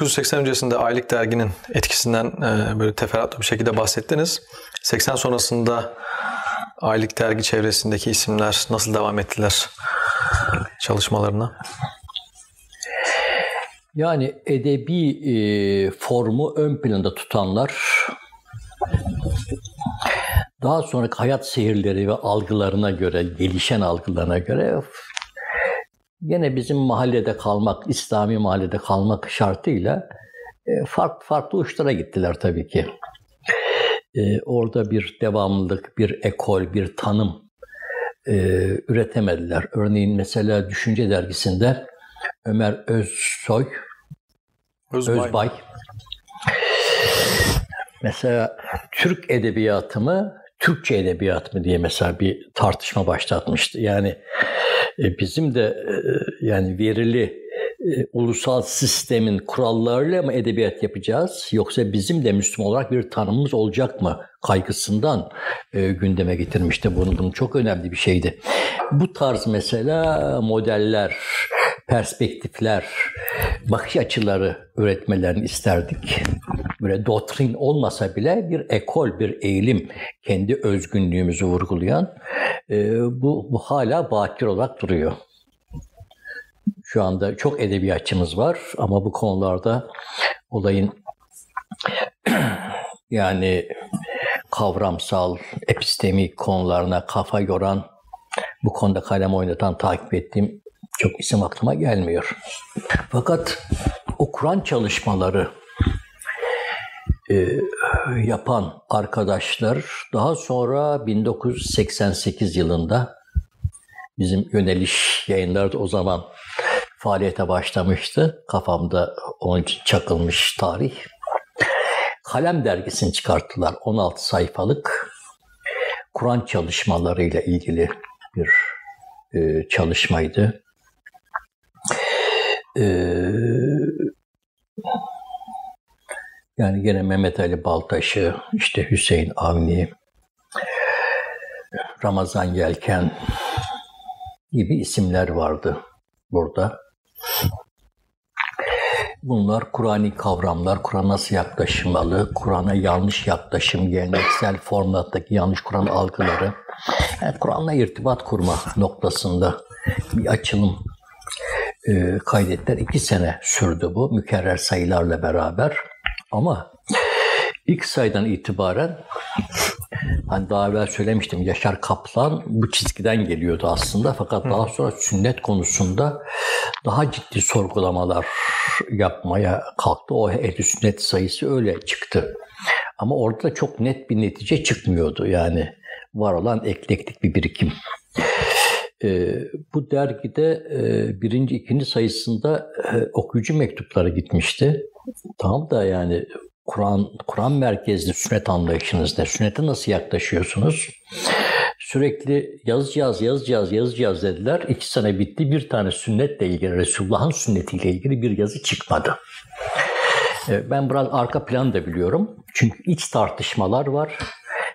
1980 öncesinde Aylık Dergi'nin etkisinden e, böyle teferruatlı bir şekilde bahsettiniz. 80 sonrasında Aylık Dergi çevresindeki isimler nasıl devam ettiler çalışmalarına? Yani edebi e, formu ön planda tutanlar daha sonraki hayat seyirleri ve algılarına göre, gelişen algılarına göre yine bizim mahallede kalmak, İslami mahallede kalmak şartıyla e, farklı farklı uçlara gittiler tabii ki. E, orada bir devamlılık, bir ekol, bir tanım e, üretemediler. Örneğin mesela Düşünce Dergisi'nde Ömer Özsoy, Özbay, Özbay mesela Türk edebiyatı mı, Türkçe edebiyat mı diye mesela bir tartışma başlatmıştı. Yani e, bizim de e, yani verili e, ulusal sistemin kurallarıyla mı edebiyat yapacağız yoksa bizim de Müslüman olarak bir tanımımız olacak mı kaygısından gündeme getirmişti bunu. Bunun çok önemli bir şeydi. Bu tarz mesela modeller, perspektifler, bakış açıları üretmelerini isterdik. Böyle doktrin olmasa bile bir ekol, bir eğilim, kendi özgünlüğümüzü vurgulayan e, bu, bu hala bakir olarak duruyor. Şu anda çok edebiyatçımız var ama bu konularda olayın yani kavramsal, epistemik konularına kafa yoran, bu konuda kalem oynatan, takip ettiğim çok isim aklıma gelmiyor. Fakat o Kur'an çalışmaları e, yapan arkadaşlar daha sonra 1988 yılında bizim yöneliş yayınları o zaman faaliyete başlamıştı. Kafamda onun için çakılmış tarih. Kalem dergisini çıkarttılar. 16 sayfalık Kur'an çalışmalarıyla ilgili bir e, çalışmaydı. Ee, yani gene Mehmet Ali Baltaş'ı, işte Hüseyin Avni, Ramazan Yelken gibi isimler vardı burada. Bunlar Kur'an'ı kavramlar, Kur'an nasıl yaklaşılmalı, Kur'an'a yanlış yaklaşım, geleneksel formattaki yanlış Kur'an algıları, yani Kur'an'la irtibat kurma noktasında bir açılım e, kaydettiler. İki sene sürdü bu mükerrer sayılarla beraber. Ama ilk sayıdan itibaren hani daha evvel söylemiştim Yaşar Kaplan bu çizgiden geliyordu aslında fakat daha sonra sünnet konusunda daha ciddi sorgulamalar yapmaya kalktı. O ehli sünnet sayısı öyle çıktı. Ama orada da çok net bir netice çıkmıyordu yani var olan eklektik bir birikim. E, bu dergide e, birinci, ikinci sayısında e, okuyucu mektupları gitmişti. Tam da yani Kur'an Kur'an merkezli sünnet anlayışınız ne? Sünnete nasıl yaklaşıyorsunuz? Sürekli yazacağız, yazacağız, yazacağız dediler. İki sene bitti. Bir tane sünnetle ilgili, Resulullah'ın sünnetiyle ilgili bir yazı çıkmadı. E, ben biraz arka plan da biliyorum. Çünkü iç tartışmalar var.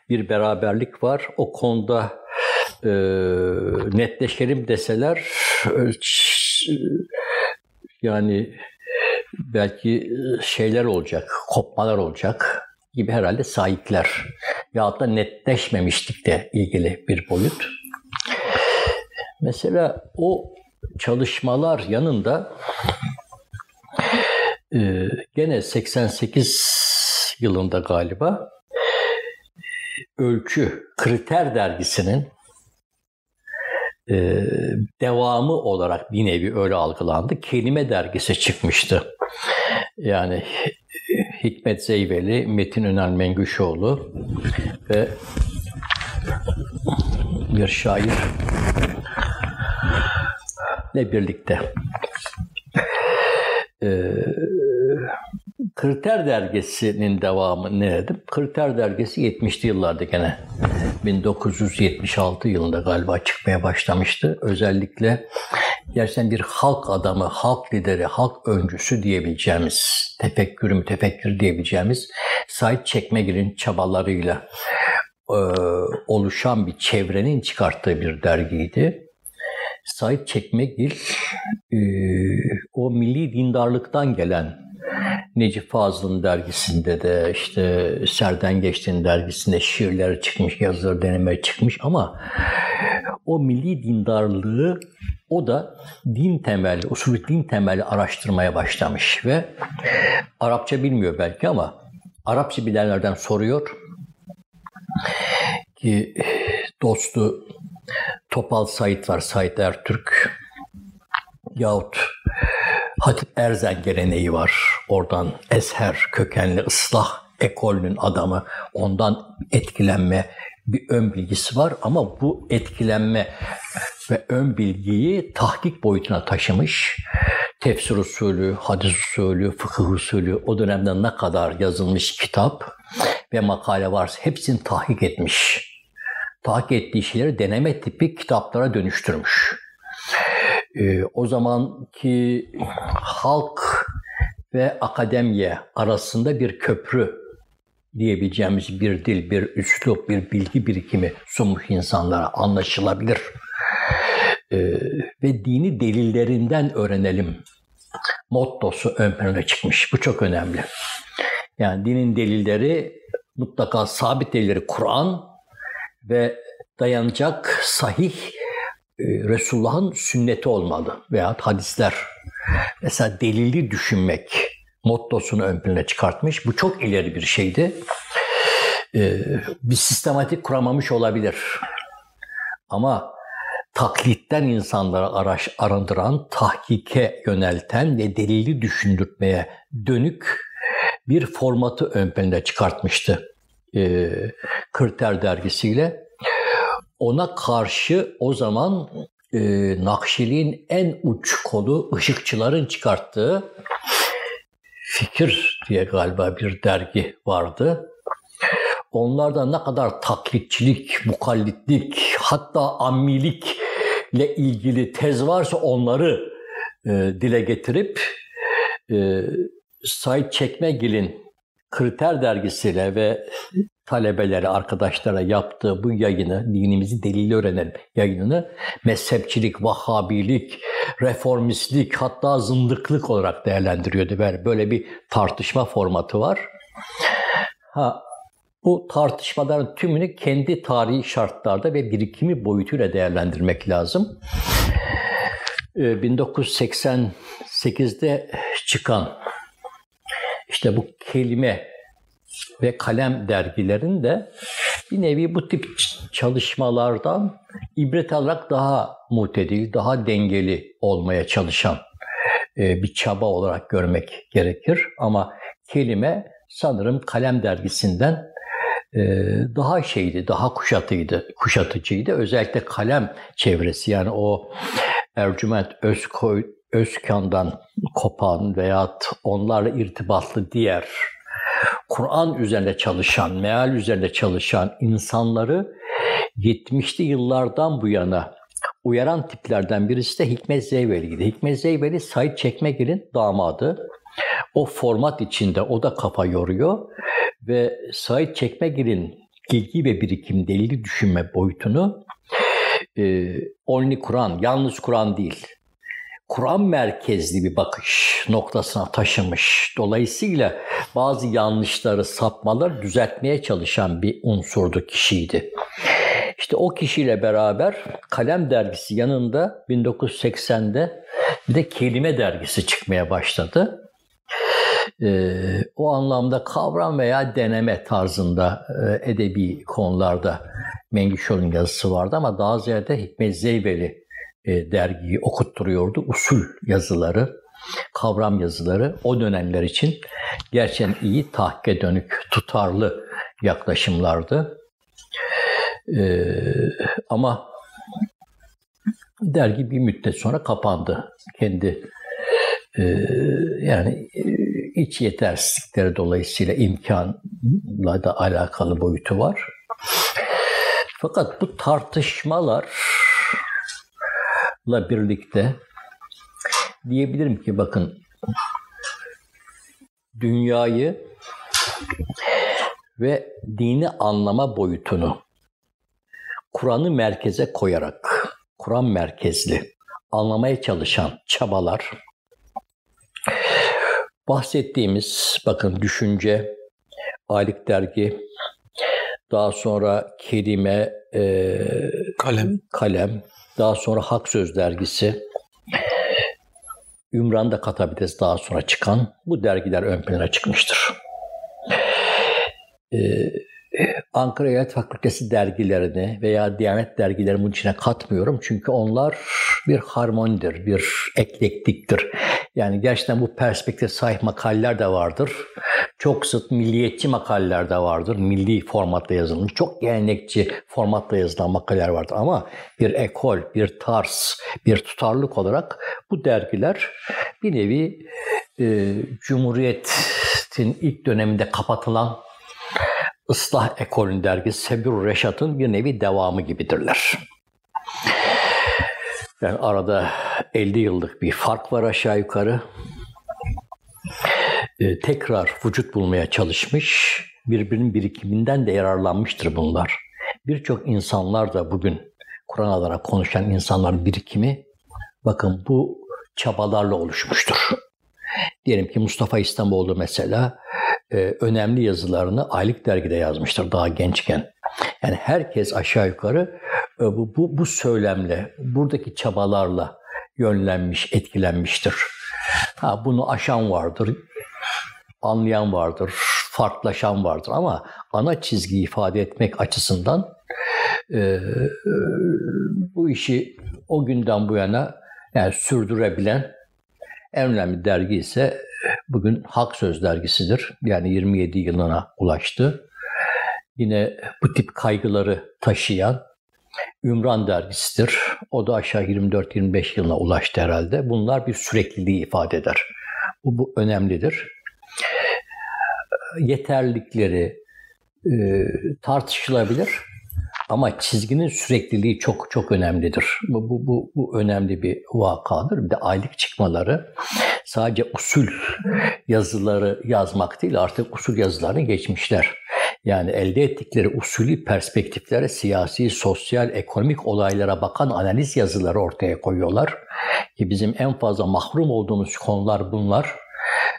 Bir beraberlik var. O konuda e, netleşelim deseler yani belki şeyler olacak, kopmalar olacak gibi herhalde sahipler. Ya da netleşmemişlikle ilgili bir boyut. Mesela o çalışmalar yanında e, gene 88 yılında galiba Ölçü Kriter dergisinin e, devamı olarak bir nevi öyle algılandı. Kelime dergisi çıkmıştı. Yani Hikmet Zeyveli, Metin Önal Mengüşoğlu ve bir şair ne birlikte. Ee, Kriter Dergisi'nin devamı ne dedim? Kriter Dergisi 70'li yıllarda gene 1976 yılında galiba çıkmaya başlamıştı. Özellikle gerçekten bir halk adamı, halk lideri, halk öncüsü diyebileceğimiz, tefekkürü mütefekkir diyebileceğimiz Said Çekmegil'in çabalarıyla e, oluşan bir çevrenin çıkarttığı bir dergiydi. Said Çekmegil e, o milli dindarlıktan gelen Necip Fazıl'ın dergisinde de işte Serden Geçtiğin dergisinde şiirler çıkmış, yazılar deneme çıkmış ama o milli dindarlığı o da din temelli, usulü din temelli araştırmaya başlamış ve Arapça bilmiyor belki ama Arapça bilenlerden soruyor ki dostu Topal Said var, Said Ertürk yahut Hatip Erzen geleneği var. Oradan Ezher kökenli ıslah ekolünün adamı. Ondan etkilenme bir ön bilgisi var ama bu etkilenme ve ön bilgiyi tahkik boyutuna taşımış. Tefsir usulü, hadis usulü, fıkıh usulü o dönemde ne kadar yazılmış kitap ve makale varsa hepsini tahkik etmiş. Tahkik ettiği şeyleri deneme tipi kitaplara dönüştürmüş. Ee, o zamanki halk ve akademiye arasında bir köprü diyebileceğimiz bir dil, bir üslup, bir bilgi birikimi sunmuş insanlara anlaşılabilir. Ee, ve dini delillerinden öğrenelim mottosu ön plana çıkmış. Bu çok önemli. Yani dinin delilleri mutlaka sabit delilleri Kur'an ve dayanacak sahih e, Resulullah'ın sünneti olmalı veya hadisler. Mesela delili düşünmek mottosunu ön plana çıkartmış. Bu çok ileri bir şeydi. Ee, bir sistematik kuramamış olabilir. Ama taklitten insanlara araş, arındıran, tahkike yönelten ve delili düşündürtmeye dönük bir formatı ön plana çıkartmıştı. Ee, Kriter dergisiyle. Ona karşı o zaman e, Nakşiliğin en uç kolu ışıkçıların çıkarttığı Fikir diye galiba bir dergi vardı. Onlarda ne kadar taklitçilik, mukallitlik, hatta ammilikle ilgili tez varsa onları e, dile getirip e, Said Çekmegil'in Kriter dergisiyle ve talebeleri, arkadaşlara yaptığı bu yayını, dinimizi delili öğrenelim yayınını mezhepçilik, vahhabilik, reformistlik hatta zındıklık olarak değerlendiriyordu. Böyle, böyle bir tartışma formatı var. Ha, bu tartışmaların tümünü kendi tarihi şartlarda ve birikimi boyutuyla değerlendirmek lazım. 1988'de ee, çıkan işte bu kelime ve kalem dergilerinde bir nevi bu tip çalışmalardan ibret alarak daha mutedil, daha dengeli olmaya çalışan e, bir çaba olarak görmek gerekir. Ama kelime sanırım kalem dergisinden e, daha şeydi, daha kuşatıydı, kuşatıcıydı. Özellikle kalem çevresi yani o Ercüment Özkoy, Özkan'dan kopan veya onlarla irtibatlı diğer Kur'an üzerine çalışan, meal üzerine çalışan insanları 70'li yıllardan bu yana uyaran tiplerden birisi de Hikmet Zeyveli'ydi. Hikmet Zeyveli Said Çekmegil'in damadı. O format içinde o da kafa yoruyor ve Said Çekmegil'in bilgi ve birikim, delili düşünme boyutunu e, only Kur'an, yalnız Kur'an değil, Kur'an merkezli bir bakış noktasına taşımış. Dolayısıyla bazı yanlışları, sapmaları düzeltmeye çalışan bir unsurdu kişiydi. İşte o kişiyle beraber Kalem dergisi yanında 1980'de bir de Kelime dergisi çıkmaya başladı. Ee, o anlamda kavram veya deneme tarzında e, edebi konularda Mengişoğlu'nun yazısı vardı ama daha ziyade Hikmet Zeybeli e, dergiyi okutturuyordu. Usul yazıları, kavram yazıları o dönemler için gerçekten iyi, tahkike dönük, tutarlı yaklaşımlardı. E, ama dergi bir müddet sonra kapandı. Kendi e, yani e, iç yetersizlikleri dolayısıyla imkanla da alakalı boyutu var. Fakat bu tartışmalar birlikte diyebilirim ki bakın dünyayı ve dini anlama boyutunu Kur'an'ı merkeze koyarak, Kur'an merkezli anlamaya çalışan çabalar bahsettiğimiz bakın düşünce, aylık dergi, daha sonra kelime, e, Kalem. kalem, daha sonra Hak Söz dergisi, Ümran da katabiliriz daha sonra çıkan bu dergiler ön plana çıkmıştır. Ee, Ankara Eyalet Fakültesi dergilerini veya Diyanet dergilerini bunun içine katmıyorum. Çünkü onlar bir harmonidir, bir eklektiktir. Yani gerçekten bu perspektif sahip makaleler de vardır. Çok sık milliyetçi makaleler de vardır. Milli formatta yazılmış. Çok gelenekçi formatta yazılan makaleler vardır. Ama bir ekol, bir tarz, bir tutarlılık olarak bu dergiler bir nevi e, Cumhuriyet'in ilk döneminde kapatılan ıslah ekolün dergisi Sebir Reşat'ın bir nevi devamı gibidirler. Yani arada 50 yıllık bir fark var aşağı yukarı. Ee, tekrar vücut bulmaya çalışmış, birbirinin birikiminden de yararlanmıştır bunlar. Birçok insanlar da bugün Kur'an adına konuşan insanların birikimi bakın bu çabalarla oluşmuştur. Diyelim ki Mustafa İstanbul'da mesela e, önemli yazılarını aylık dergide yazmıştır daha gençken. Yani herkes aşağı yukarı e, bu, bu, bu söylemle, buradaki çabalarla yönlenmiş, etkilenmiştir. Ha, bunu aşan vardır, anlayan vardır, farklılaşan vardır ama ana çizgiyi ifade etmek açısından e, e, bu işi o günden bu yana yani sürdürebilen en önemli dergi ise bugün Hak Söz dergisidir. Yani 27 yılına ulaştı. Yine bu tip kaygıları taşıyan Ümran dergisidir. O da aşağı 24-25 yılına ulaştı herhalde. Bunlar bir sürekliliği ifade eder. Bu, bu önemlidir. Yeterlikleri e, tartışılabilir ama çizginin sürekliliği çok çok önemlidir. Bu, bu, bu, bu önemli bir vakadır. Bir de aylık çıkmaları sadece usul yazıları yazmak değil artık usul yazılarını geçmişler. Yani elde ettikleri usulü perspektiflere, siyasi, sosyal, ekonomik olaylara bakan analiz yazıları ortaya koyuyorlar. Ki bizim en fazla mahrum olduğumuz konular bunlar.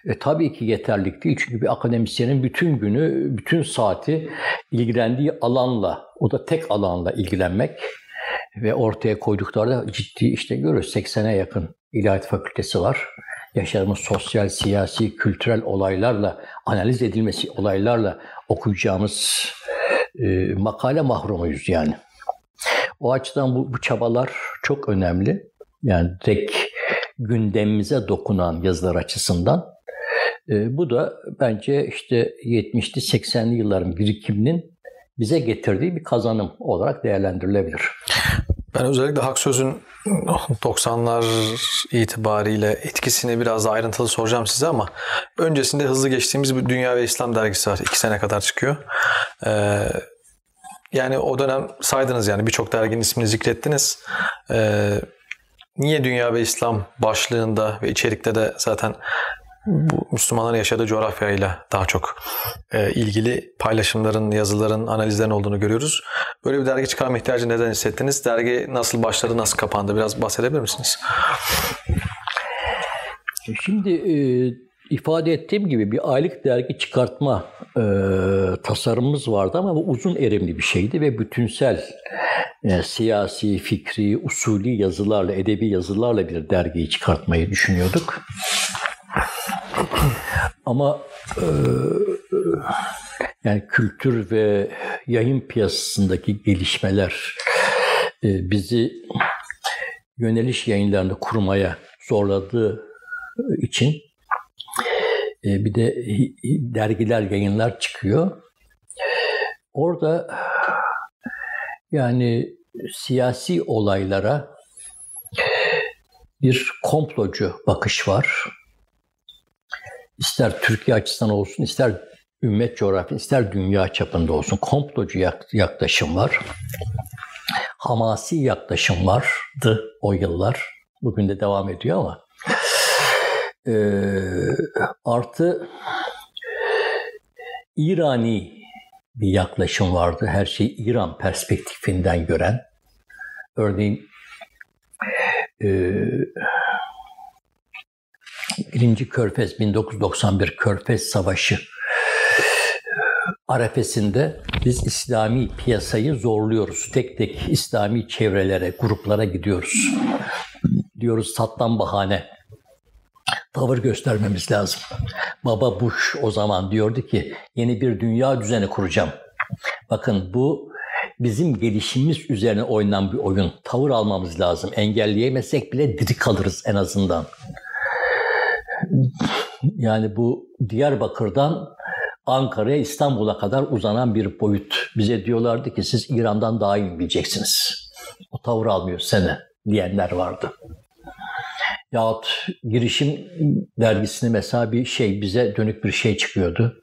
E, tabii ki yeterlik değil çünkü bir akademisyenin bütün günü, bütün saati ilgilendiği alanla, o da tek alanla ilgilenmek ve ortaya koydukları ciddi işte görüyoruz 80'e yakın ilahiyat fakültesi var. Yaşadığımız sosyal, siyasi, kültürel olaylarla, analiz edilmesi olaylarla okuyacağımız e, makale mahrumuyuz yani. O açıdan bu, bu çabalar çok önemli. Yani direkt gündemimize dokunan yazılar açısından. E, bu da bence işte 70'li 80'li yılların birikiminin bize getirdiği bir kazanım olarak değerlendirilebilir. Ben özellikle Hak Söz'ün 90'lar itibariyle etkisini biraz daha ayrıntılı soracağım size ama öncesinde hızlı geçtiğimiz bir Dünya ve İslam dergisi var. iki sene kadar çıkıyor. Ee, yani o dönem saydınız yani birçok derginin ismini zikrettiniz. Ee, niye Dünya ve İslam başlığında ve içerikte de zaten bu Müslümanların yaşadığı coğrafyayla daha çok e, ilgili paylaşımların, yazıların, analizlerin olduğunu görüyoruz. Böyle bir dergi çıkarma ihtiyacı neden hissettiniz? Dergi nasıl başladı, nasıl kapandı? Biraz bahsedebilir misiniz? Şimdi e, ifade ettiğim gibi bir aylık dergi çıkartma e, tasarımımız vardı ama bu uzun erimli bir şeydi ve bütünsel e, siyasi, fikri, usulü yazılarla, edebi yazılarla bir dergiyi çıkartmayı düşünüyorduk. Ama e, yani kültür ve yayın piyasasındaki gelişmeler e, bizi yöneliş yayınlarını kurmaya zorladığı için e, bir de dergiler, yayınlar çıkıyor. Orada yani siyasi olaylara bir komplocu bakış var ister Türkiye açısından olsun, ister ümmet coğrafya, ister dünya çapında olsun komplocu yaklaşım var. Hamasi yaklaşım vardı o yıllar. Bugün de devam ediyor ama. Ee, artı İrani bir yaklaşım vardı. Her şeyi İran perspektifinden gören. Örneğin e, Birinci Körfez 1991 Körfez Savaşı arefesinde biz İslami piyasayı zorluyoruz. Tek tek İslami çevrelere, gruplara gidiyoruz. Diyoruz sattan bahane. Tavır göstermemiz lazım. Baba Bush o zaman diyordu ki yeni bir dünya düzeni kuracağım. Bakın bu bizim gelişimimiz üzerine oynanan bir oyun. Tavır almamız lazım. Engelleyemezsek bile diri kalırız en azından. Yani bu Diyarbakır'dan Ankara'ya İstanbul'a kadar uzanan bir boyut. Bize diyorlardı ki siz İran'dan daha iyi bileceksiniz. O tavır almıyor sene diyenler vardı. Yahut girişim dergisini mesela bir şey bize dönük bir şey çıkıyordu.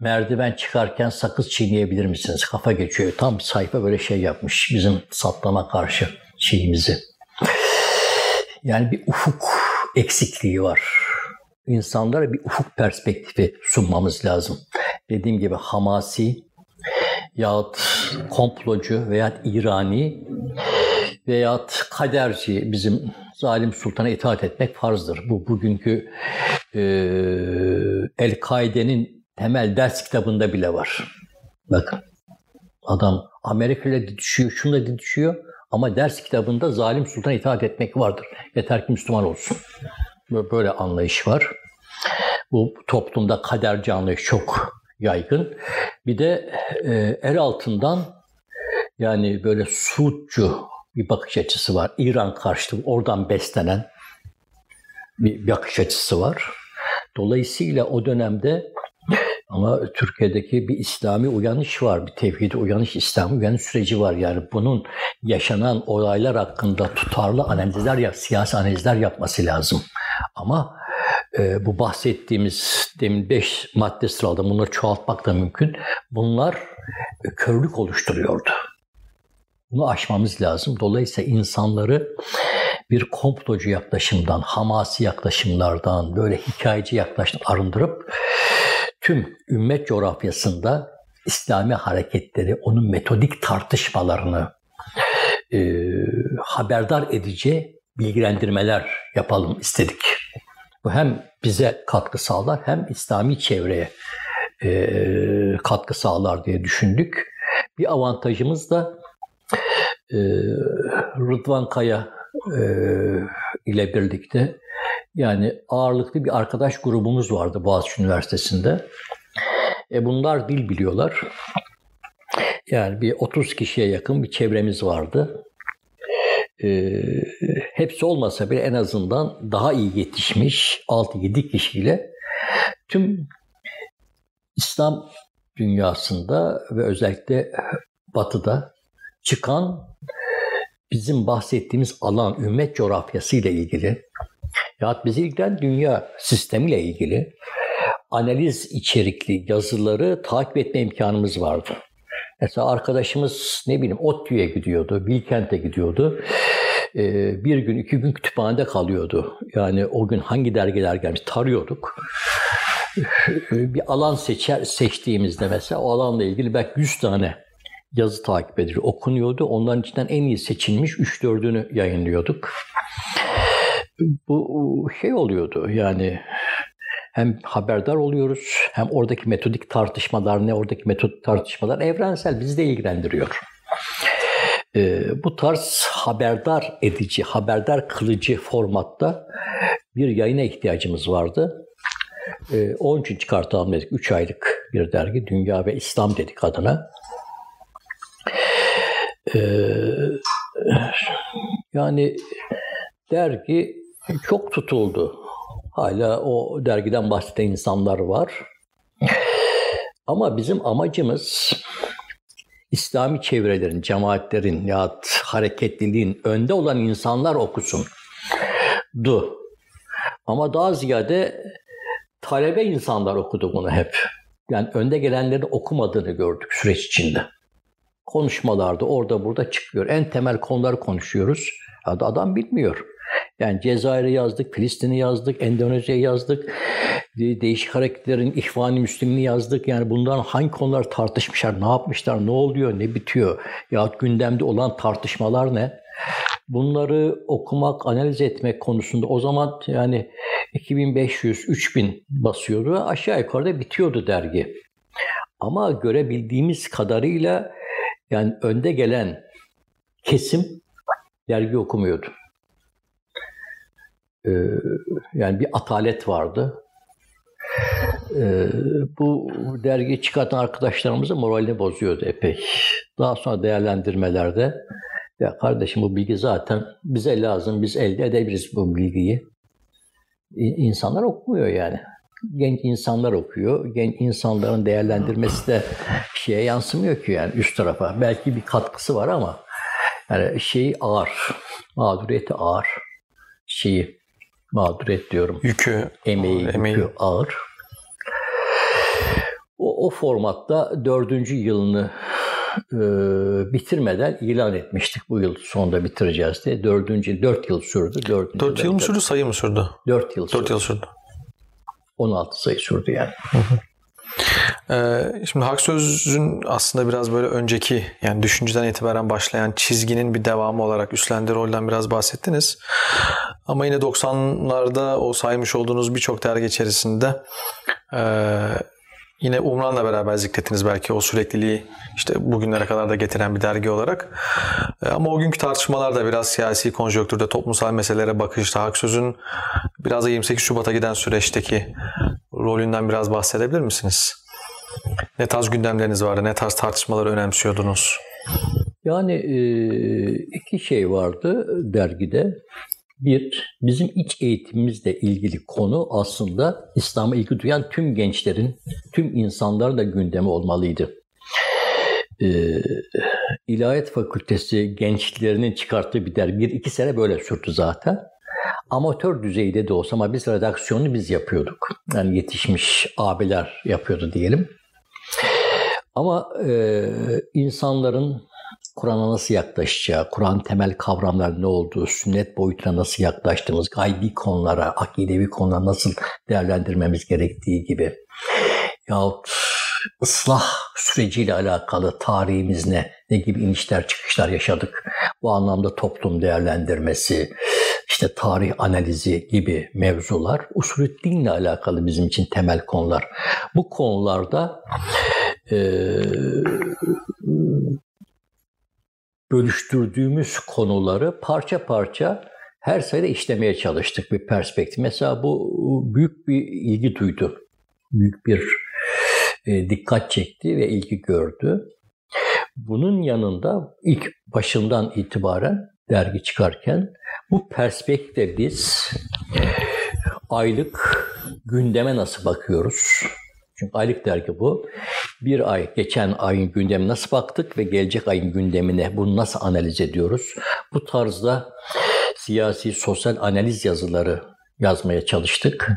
Merdiven çıkarken sakız çiğneyebilir misiniz? Kafa geçiyor. Tam sayfa böyle şey yapmış bizim satlama karşı şeyimizi. Yani bir ufuk eksikliği var. İnsanlara bir ufuk perspektifi sunmamız lazım. Dediğim gibi hamasi yahut komplocu veya İrani veyahut kaderci bizim zalim sultana itaat etmek farzdır. Bu bugünkü e, El-Kaide'nin temel ders kitabında bile var. Bakın adam Amerika ile didişiyor, şununla didişiyor ama ders kitabında zalim sultana itaat etmek vardır. Yeter ki Müslüman olsun. Böyle anlayış var. Bu toplumda kaderci anlayış çok yaygın. Bir de e, el altından yani böyle Suudcu bir bakış açısı var. İran karşıtı oradan beslenen bir bakış açısı var. Dolayısıyla o dönemde ama Türkiye'deki bir İslami uyanış var, bir tevhidi uyanış, İslami uyanış süreci var. Yani bunun yaşanan olaylar hakkında tutarlı analizler, yap, siyasi analizler yapması lazım. Ama e, bu bahsettiğimiz demin beş madde sıraladım, bunları çoğaltmak da mümkün. Bunlar e, körlük oluşturuyordu. Bunu aşmamız lazım. Dolayısıyla insanları bir komplocu yaklaşımdan, hamasi yaklaşımlardan, böyle hikayeci yaklaşımdan arındırıp tüm ümmet coğrafyasında İslami hareketleri, onun metodik tartışmalarını e, haberdar edici bilgilendirmeler yapalım istedik. Bu hem bize katkı sağlar hem İslami çevreye e, katkı sağlar diye düşündük. Bir avantajımız da e, Rıdvan Kaya e, ile birlikte yani ağırlıklı bir arkadaş grubumuz vardı Boğaziçi Üniversitesi'nde. E bunlar dil biliyorlar. Yani bir 30 kişiye yakın bir çevremiz vardı. E, hepsi olmasa bile en azından daha iyi yetişmiş 6-7 kişiyle tüm İslam dünyasında ve özellikle Batı'da çıkan bizim bahsettiğimiz alan, ümmet coğrafyası ile ilgili ya bizi ilgilen dünya sistemiyle ilgili analiz içerikli yazıları takip etme imkanımız vardı. Mesela arkadaşımız ne bileyim ODTÜ'ye gidiyordu, Bilkent'e gidiyordu. Ee, bir gün, iki gün kütüphanede kalıyordu. Yani o gün hangi dergiler gelmiş tarıyorduk. bir alan seçer seçtiğimizde mesela o alanla ilgili belki 100 tane yazı takip ediliyor, okunuyordu. Onların içinden en iyi seçilmiş 3-4'ünü yayınlıyorduk. Bu şey oluyordu yani hem haberdar oluyoruz hem oradaki metodik tartışmalar ne oradaki metodik tartışmalar evrensel bizi de ilgilendiriyor. Ee, bu tarz haberdar edici, haberdar kılıcı formatta bir yayına ihtiyacımız vardı. Ee, onun için çıkartalım dedik. 3 aylık bir dergi. Dünya ve İslam dedik adına. Ee, yani dergi çok tutuldu. Hala o dergiden bahseden insanlar var. Ama bizim amacımız İslami çevrelerin, cemaatlerin ya hareketliliğin önde olan insanlar okusun. Du. Ama daha ziyade talebe insanlar okudu bunu hep. Yani önde gelenlerin okumadığını gördük süreç içinde. Konuşmalarda orada burada çıkıyor. En temel konuları konuşuyoruz. Adam bilmiyor. Yani Cezayir'i yazdık, Filistin'i yazdık, Endonezya'yı yazdık. Değişik hareketlerin ihvan Müslümini yazdık. Yani bundan hangi konular tartışmışlar, ne yapmışlar, ne oluyor, ne bitiyor? Ya gündemde olan tartışmalar ne? bunları okumak, analiz etmek konusunda o zaman yani 2500-3000 basıyordu. Aşağı yukarıda bitiyordu dergi. Ama görebildiğimiz kadarıyla yani önde gelen kesim dergi okumuyordu. Ee, yani bir atalet vardı. Ee, bu dergi çıkartan arkadaşlarımızın moralini bozuyordu epey. Daha sonra değerlendirmelerde ya kardeşim bu bilgi zaten bize lazım, biz elde edebiliriz bu bilgiyi. İnsanlar okumuyor yani. Genç insanlar okuyor. Genç insanların değerlendirmesi de şeye yansımıyor ki yani üst tarafa. Belki bir katkısı var ama yani şeyi ağır. Mağduriyeti ağır. Şeyi mağduriyet diyorum. Yükü, Emeği, emeği. yükü ağır. O, o formatta dördüncü yılını e, bitirmeden ilan etmiştik. Bu yıl sonunda bitireceğiz diye. Dördüncü, dört yıl sürdü. Dördüncü 4 yıl mı sürdü, sayı mı sürdü? Dört yıl 4 sürdü. yıl sürdü. 16 sayı sürdü yani. Ee, şimdi Hak Söz'ün aslında biraz böyle önceki yani düşünceden itibaren başlayan çizginin bir devamı olarak üstlendiği rolden biraz bahsettiniz. Ama yine 90'larda o saymış olduğunuz birçok dergi içerisinde e, yine Umran'la beraber zikrettiniz belki o sürekliliği işte bugünlere kadar da getiren bir dergi olarak. E, ama o günkü tartışmalar da biraz siyasi konjonktürde toplumsal meselelere bakışta Hak Söz'ün biraz da 28 Şubat'a giden süreçteki rolünden biraz bahsedebilir misiniz? Ne tarz gündemleriniz vardı? Ne tarz tartışmaları önemsiyordunuz? Yani e, iki şey vardı dergide. Bir, bizim iç eğitimimizle ilgili konu aslında İslam'a ilgi duyan tüm gençlerin, tüm insanların da gündemi olmalıydı. Ee, İlahiyat Fakültesi gençlerinin çıkarttığı bir dergi. Bir iki sene böyle sürdü zaten. Amatör düzeyde de olsa ama biz redaksiyonu biz yapıyorduk. Yani yetişmiş abiler yapıyordu diyelim. Ama e, insanların Kur'an'a nasıl yaklaşacağı, Kur'an temel kavramlar ne olduğu, sünnet boyutuna nasıl yaklaştığımız, gaybi konulara, akidevi konulara nasıl değerlendirmemiz gerektiği gibi yahut ıslah süreciyle alakalı tarihimiz ne, ne gibi inişler çıkışlar yaşadık. Bu anlamda toplum değerlendirmesi, işte tarih analizi gibi mevzular usulü dinle alakalı bizim için temel konular. Bu konularda e, bölüştürdüğümüz konuları parça parça her sayıda işlemeye çalıştık bir perspektif. Mesela bu büyük bir ilgi duydu. Büyük bir e, dikkat çekti ve ilgi gördü. Bunun yanında ilk başından itibaren dergi çıkarken bu perspektifte biz aylık gündeme nasıl bakıyoruz? Çünkü aylık dergi bu. Bir ay, geçen ayın gündemine nasıl baktık ve gelecek ayın gündemine bunu nasıl analiz ediyoruz? Bu tarzda siyasi, sosyal analiz yazıları yazmaya çalıştık.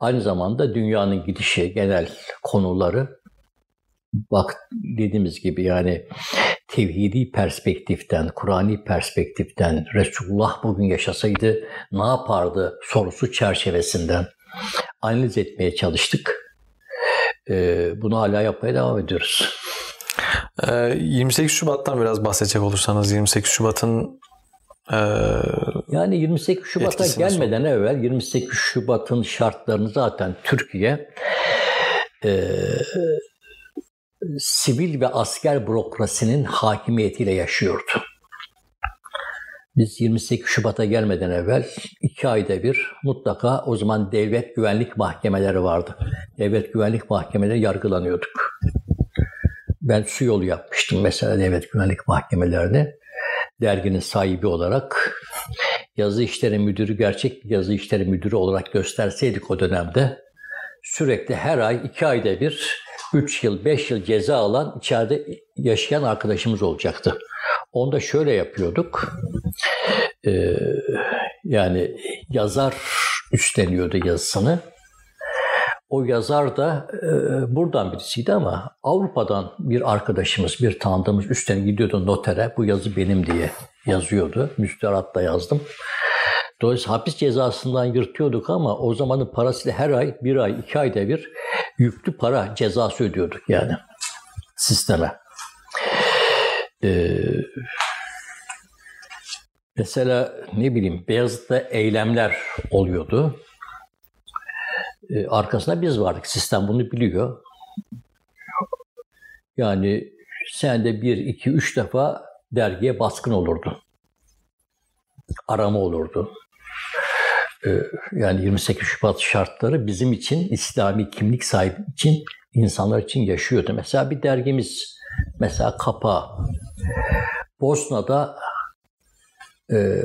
Aynı zamanda dünyanın gidişi, genel konuları bak dediğimiz gibi yani tevhidi perspektiften, Kur'ani perspektiften Resulullah bugün yaşasaydı ne yapardı sorusu çerçevesinden analiz etmeye çalıştık. Ee, bunu hala yapmaya devam ediyoruz. Ee, 28 Şubat'tan biraz bahsedecek olursanız 28 Şubat'ın e, Yani 28 Şubat'a gelmeden evvel 28 Şubat'ın şartlarını zaten Türkiye e, sivil ve asker bürokrasinin hakimiyetiyle yaşıyordu. Biz 28 Şubat'a gelmeden evvel iki ayda bir mutlaka o zaman devlet güvenlik mahkemeleri vardı. Devlet güvenlik mahkemeleri yargılanıyorduk. Ben su yolu yapmıştım mesela devlet güvenlik mahkemelerini. Derginin sahibi olarak yazı işleri müdürü gerçek yazı işleri müdürü olarak gösterseydik o dönemde sürekli her ay iki ayda bir 3 yıl 5 yıl ceza alan içeride yaşayan arkadaşımız olacaktı. Onu da şöyle yapıyorduk. Ee, yani yazar üstleniyordu yazısını. O yazar da e, buradan birisiydi ama Avrupa'dan bir arkadaşımız, bir tanıdığımız üstten gidiyordu notere. Bu yazı benim diye yazıyordu. Müsteratta yazdım. Dolayısıyla hapis cezasından yırtıyorduk ama o zamanın parasıyla her ay, bir ay, iki ayda bir yüklü para cezası ödüyorduk yani sisteme. Ee, Mesela ne bileyim Beyazıt'ta eylemler oluyordu. Ee, arkasında biz vardık. Sistem bunu biliyor. Yani senede bir, iki, üç defa dergiye baskın olurdu. Arama olurdu. Ee, yani 28 Şubat şartları bizim için, İslami kimlik sahibi için, insanlar için yaşıyordu. Mesela bir dergimiz, mesela Kapa, Bosna'da e,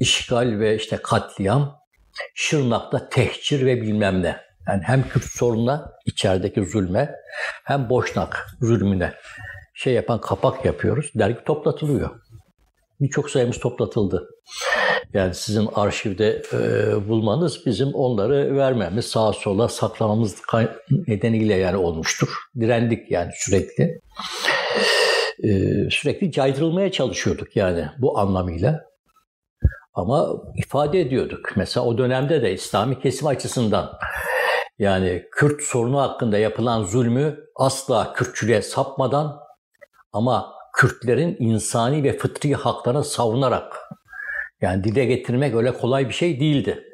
işgal ve işte katliam, Şırnak'ta tehcir ve bilmem ne. Yani hem Kürt sorununa, içerideki zulme, hem Boşnak zulmüne şey yapan kapak yapıyoruz. Dergi toplatılıyor. Birçok sayımız toplatıldı. Yani sizin arşivde e, bulmanız bizim onları vermemiz, sağa sola saklamamız nedeniyle yani olmuştur. Direndik yani sürekli. E, sürekli caydırılmaya çalışıyorduk yani bu anlamıyla. Ama ifade ediyorduk. Mesela o dönemde de İslami kesim açısından yani Kürt sorunu hakkında yapılan zulmü asla Kürtçülüğe sapmadan ama Kürtlerin insani ve fıtri haklarını savunarak yani dile getirmek öyle kolay bir şey değildi.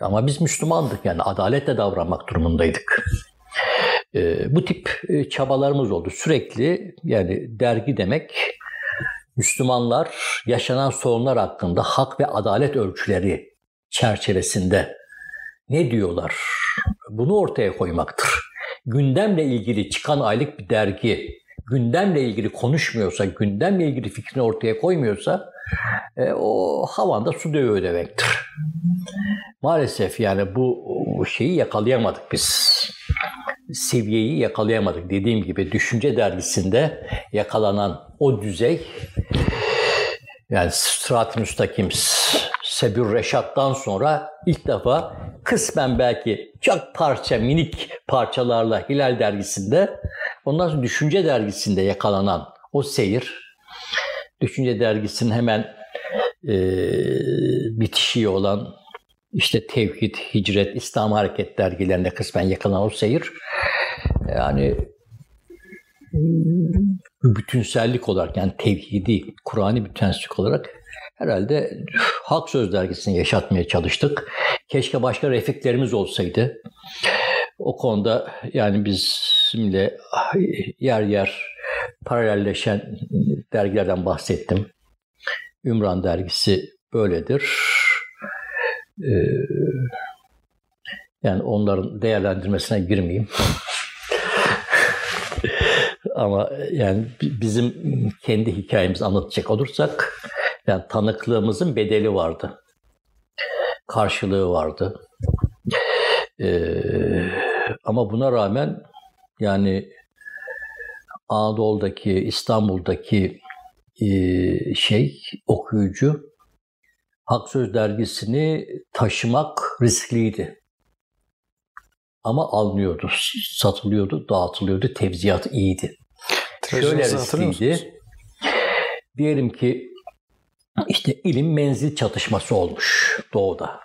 Ama biz Müslümandık yani adaletle davranmak durumundaydık. Ee, bu tip e, çabalarımız oldu. Sürekli yani dergi demek Müslümanlar yaşanan sorunlar hakkında hak ve adalet ölçüleri çerçevesinde ne diyorlar? Bunu ortaya koymaktır. Gündemle ilgili çıkan aylık bir dergi gündemle ilgili konuşmuyorsa, gündemle ilgili fikrini ortaya koymuyorsa e, o havanda su dövüyor demektir. Maalesef yani bu şeyi yakalayamadık biz. Seviyeyi yakalayamadık. Dediğim gibi Düşünce Dergisi'nde yakalanan o düzey yani Sırat-ı Müstakim Sebür Reşat'tan sonra ilk defa kısmen belki çok parça, minik parçalarla Hilal dergisinde, ondan sonra Düşünce dergisinde yakalanan o seyir, Düşünce dergisinin hemen e, bitişiği olan işte Tevhid, Hicret, İslam Hareket dergilerinde kısmen yakalanan o seyir, yani bütünsellik olarak yani tevhidi, Kur'an'ı bütünsellik olarak herhalde Halk Söz dergisini yaşatmaya çalıştık. Keşke başka refiklerimiz olsaydı. O konuda yani bizimle yer yer paralelleşen dergilerden bahsettim. Ümran dergisi böyledir. Ee, yani onların değerlendirmesine girmeyeyim. Ama yani bizim kendi hikayemizi anlatacak olursak yani tanıklığımızın bedeli vardı. Karşılığı vardı. Ee, ama buna rağmen yani Anadolu'daki, İstanbul'daki e, şey, okuyucu Hak Söz dergisini taşımak riskliydi. Ama alınıyordu, satılıyordu, dağıtılıyordu, tevziyat iyiydi. Şöyle riskliydi. Diyelim ki işte ilim menzil çatışması olmuş doğuda.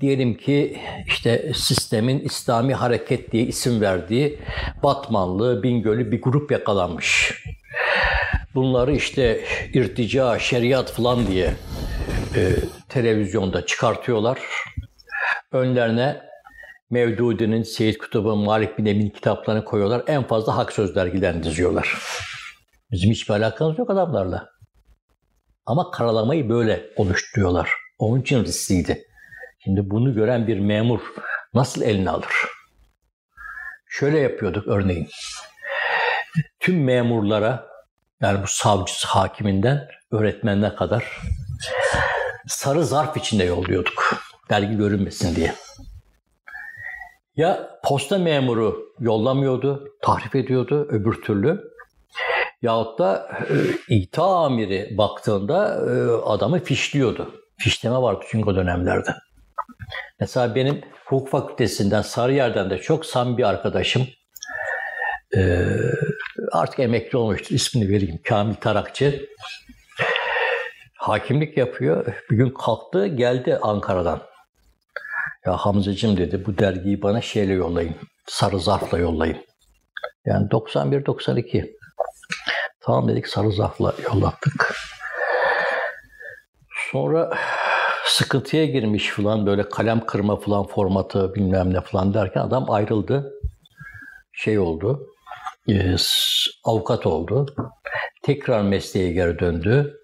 Diyelim ki işte sistemin İslami Hareket diye isim verdiği Batmanlı, Bingöl'ü bir grup yakalanmış. Bunları işte irtica, şeriat falan diye e, televizyonda çıkartıyorlar. Önlerine Mevdudi'nin, Seyyid Kutub'un, Malik bin Emin kitaplarını koyuyorlar. En fazla hak söz dergilerini diziyorlar. Bizim hiçbir alakamız yok adamlarla. Ama karalamayı böyle oluşturuyorlar. Onun için riskliydi. Şimdi bunu gören bir memur nasıl eline alır? Şöyle yapıyorduk örneğin. Tüm memurlara yani bu savcısı hakiminden öğretmenine kadar sarı zarf içinde yolluyorduk. Dergi görünmesin diye. Ya posta memuru yollamıyordu, tahrip ediyordu öbür türlü. Yahut da e, ita amiri baktığında e, adamı fişliyordu. Fişleme vardı çünkü o dönemlerde. Mesela benim hukuk fakültesinden Sarıyer'den de çok samimi bir arkadaşım e, artık emekli olmuştur. ismini vereyim. Kamil Tarakçı. Hakimlik yapıyor. Bir gün kalktı geldi Ankara'dan. Ya Hamzacığım dedi bu dergiyi bana şeyle yollayın. Sarı zarfla yollayın. Yani 91-92. Tamam dedik sarı zarfla yollattık. Sonra sıkıntıya girmiş falan böyle kalem kırma falan formatı bilmem ne falan derken adam ayrıldı. Şey oldu. e, avukat oldu. Tekrar mesleğe geri döndü.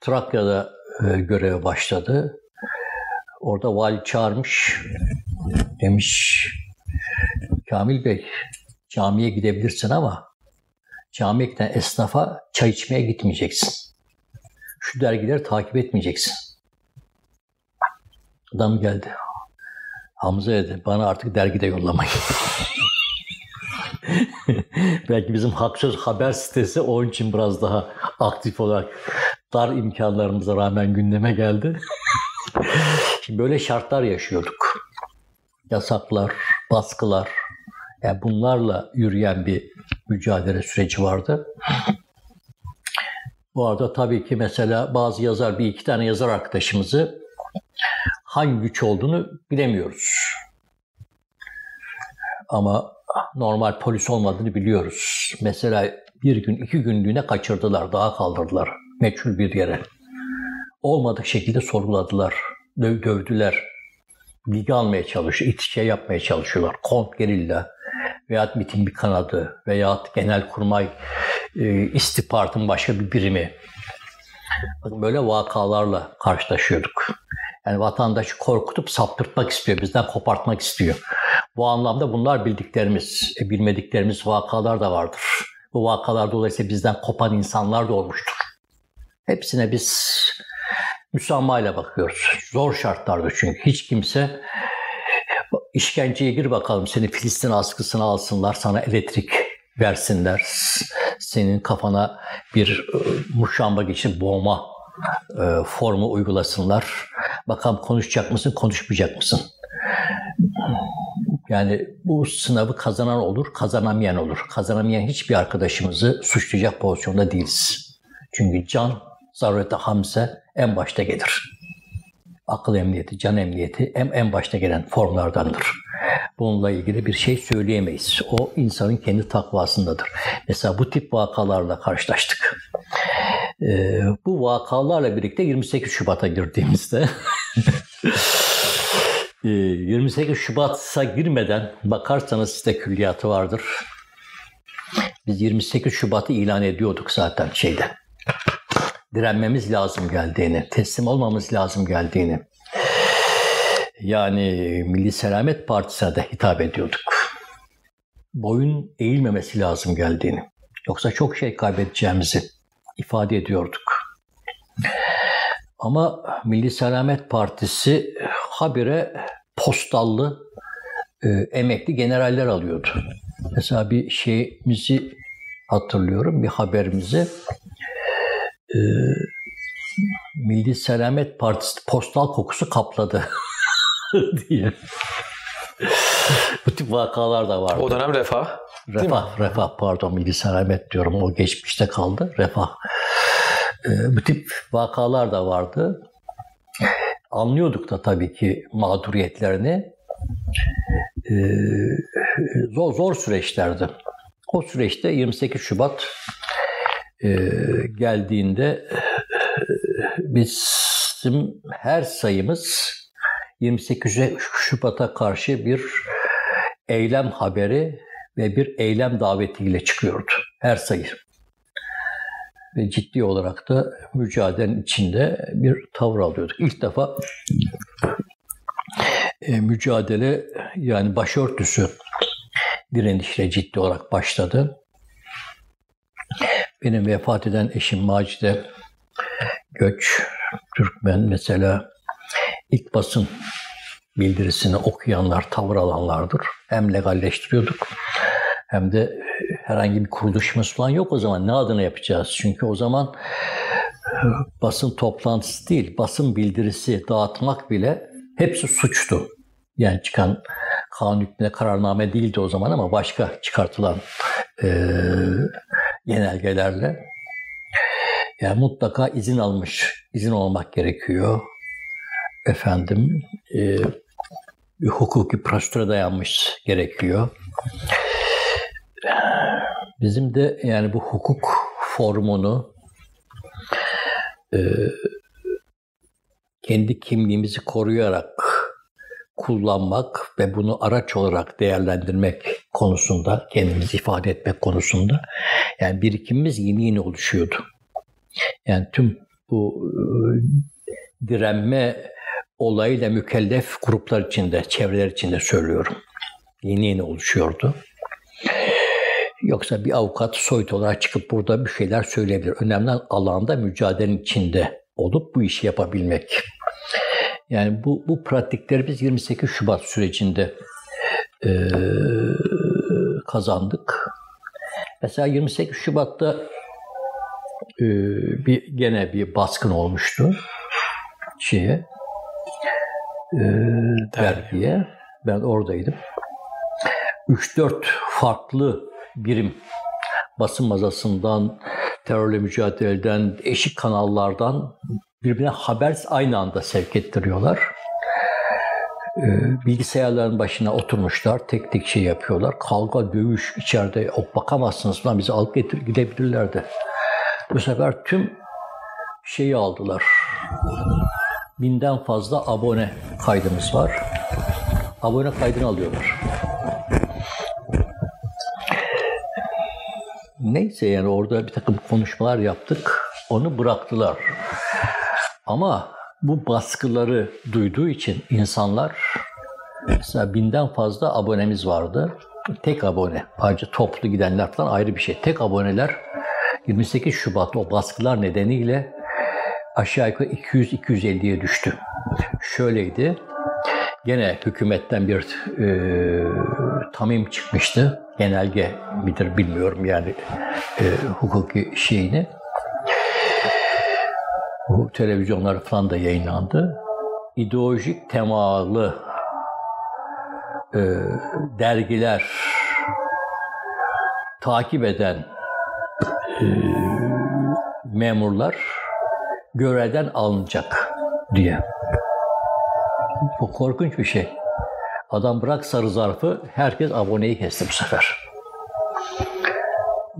Trakya'da e, göreve başladı. Orada vali çağırmış. Demiş Kamil Bey camiye gidebilirsin ama camiye giden esnafa çay içmeye gitmeyeceksin. Şu dergileri takip etmeyeceksin. Adam geldi. Hamza dedi bana artık dergide yollamayın. Belki bizim Haksöz haber sitesi onun için biraz daha aktif olarak dar imkanlarımıza rağmen gündeme geldi. Şimdi böyle şartlar yaşıyorduk. Yasaklar, baskılar, yani bunlarla yürüyen bir mücadele süreci vardı. Bu arada tabii ki mesela bazı yazar, bir iki tane yazar arkadaşımızı hangi güç olduğunu bilemiyoruz. Ama normal polis olmadığını biliyoruz. Mesela bir gün, iki günlüğüne kaçırdılar, dağa kaldırdılar meçhul bir yere. Olmadık şekilde sorguladılar, döv, dövdüler. Bilgi almaya çalışıyor, şey yapmaya çalışıyorlar. Kont gerilla veya MİT'in bir kanadı veya Genelkurmay e, istihbaratın başka bir birimi. Böyle vakalarla karşılaşıyorduk. Yani vatandaşı korkutup saptırtmak istiyor, bizden kopartmak istiyor. Bu anlamda bunlar bildiklerimiz, e, bilmediklerimiz vakalar da vardır. Bu vakalar dolayısıyla bizden kopan insanlar da olmuştur. Hepsine biz müsamahayla bakıyoruz. Zor şartlarda çünkü. Hiç kimse işkenceye gir bakalım seni Filistin askısına alsınlar, sana elektrik versinler, senin kafana bir e, muşamba geçip boğma e, formu uygulasınlar. Bakalım konuşacak mısın, konuşmayacak mısın? Yani bu sınavı kazanan olur, kazanamayan olur. Kazanamayan hiçbir arkadaşımızı suçlayacak pozisyonda değiliz. Çünkü can, zarurete hamse en başta gelir. Akıl emniyeti, can emniyeti en, en başta gelen formlardandır. Bununla ilgili bir şey söyleyemeyiz. O insanın kendi takvasındadır. Mesela bu tip vakalarla karşılaştık. Ee, bu vakalarla birlikte 28 Şubat'a girdiğimizde 28 Şubat'a girmeden bakarsanız site külliyatı vardır. Biz 28 Şubat'ı ilan ediyorduk zaten şeyde. Direnmemiz lazım geldiğini, teslim olmamız lazım geldiğini. Yani Milli Selamet Partisi'ne de hitap ediyorduk. Boyun eğilmemesi lazım geldiğini. Yoksa çok şey kaybedeceğimizi ifade ediyorduk. Ama Milli Selamet Partisi habire postallı e, emekli generaller alıyordu. Mesela bir şeyimizi hatırlıyorum, bir haberimizi. E, Milli Selamet Partisi postal kokusu kapladı diye. Bu tip vakalar da vardı. O dönem refah. Refah, refah pardon Milli Selamet diyorum o geçmişte kaldı. Refah. E, bu tip vakalar da vardı. Anlıyorduk da tabii ki mağduriyetlerini. E, zor zor süreçlerdi. O süreçte 28 Şubat e, geldiğinde bizim her sayımız 28 Şubat'a karşı bir eylem haberi ve bir eylem davetiyle çıkıyordu her sayı. Ve ciddi olarak da mücadelenin içinde bir tavır alıyorduk. İlk defa e, mücadele yani başörtüsü direnişle ciddi olarak başladı. Benim vefat eden eşim Macide Göç, Türkmen mesela ilk basın bildirisini okuyanlar, tavır alanlardır. Hem legalleştiriyorduk hem de herhangi bir kuruluşumuz falan yok o zaman. Ne adına yapacağız? Çünkü o zaman basın toplantısı değil, basın bildirisi dağıtmak bile hepsi suçtu. Yani çıkan kanun hükmüne kararname değildi o zaman ama başka çıkartılan e, genelgelerle. Yani mutlaka izin almış, izin olmak gerekiyor. Efendim, e, hukuki prosedüre dayanmış gerekiyor. Bizim de yani bu hukuk formunu e, kendi kimliğimizi koruyarak kullanmak ve bunu araç olarak değerlendirmek konusunda, kendimizi ifade etmek konusunda yani birikimimiz yeni yeni oluşuyordu. Yani tüm bu e, direnme olayıyla mükellef gruplar içinde, çevreler içinde söylüyorum. Yeni yeni oluşuyordu. Yoksa bir avukat soyut olarak çıkıp burada bir şeyler söyleyebilir. Önemli alanda mücadelenin içinde olup bu işi yapabilmek. Yani bu, bu pratikleri biz 28 Şubat sürecinde e, kazandık. Mesela 28 Şubat'ta e, bir gene bir baskın olmuştu şeye e, dergiye. Ben oradaydım. 3-4 farklı birim basın mazasından, terörle mücadeleden, eşik kanallardan birbirine haber aynı anda sevk ettiriyorlar. Ee, bilgisayarların başına oturmuşlar, tek tek şey yapıyorlar. Kavga, dövüş içeride o bakamazsınız falan bizi alıp getir, gidebilirlerdi. Bu sefer tüm şeyi aldılar. Binden fazla abone kaydımız var. Abone kaydını alıyorlar. Neyse yani orada bir takım konuşmalar yaptık. Onu bıraktılar. Ama bu baskıları duyduğu için insanlar mesela binden fazla abonemiz vardı. Tek abone. Ayrıca toplu gidenler falan ayrı bir şey. Tek aboneler 28 Şubat o baskılar nedeniyle aşağı yukarı 200-250'ye düştü. Şöyleydi. Gene hükümetten bir e, tamim çıkmıştı. Genelge midir bilmiyorum yani e, hukuki şeyini. Bu televizyonlar falan da yayınlandı. İdeolojik temalı e, dergiler takip eden e, memurlar görevden alınacak diye. Bu korkunç bir şey. Adam bırak sarı zarfı, herkes aboneyi kesti bu sefer.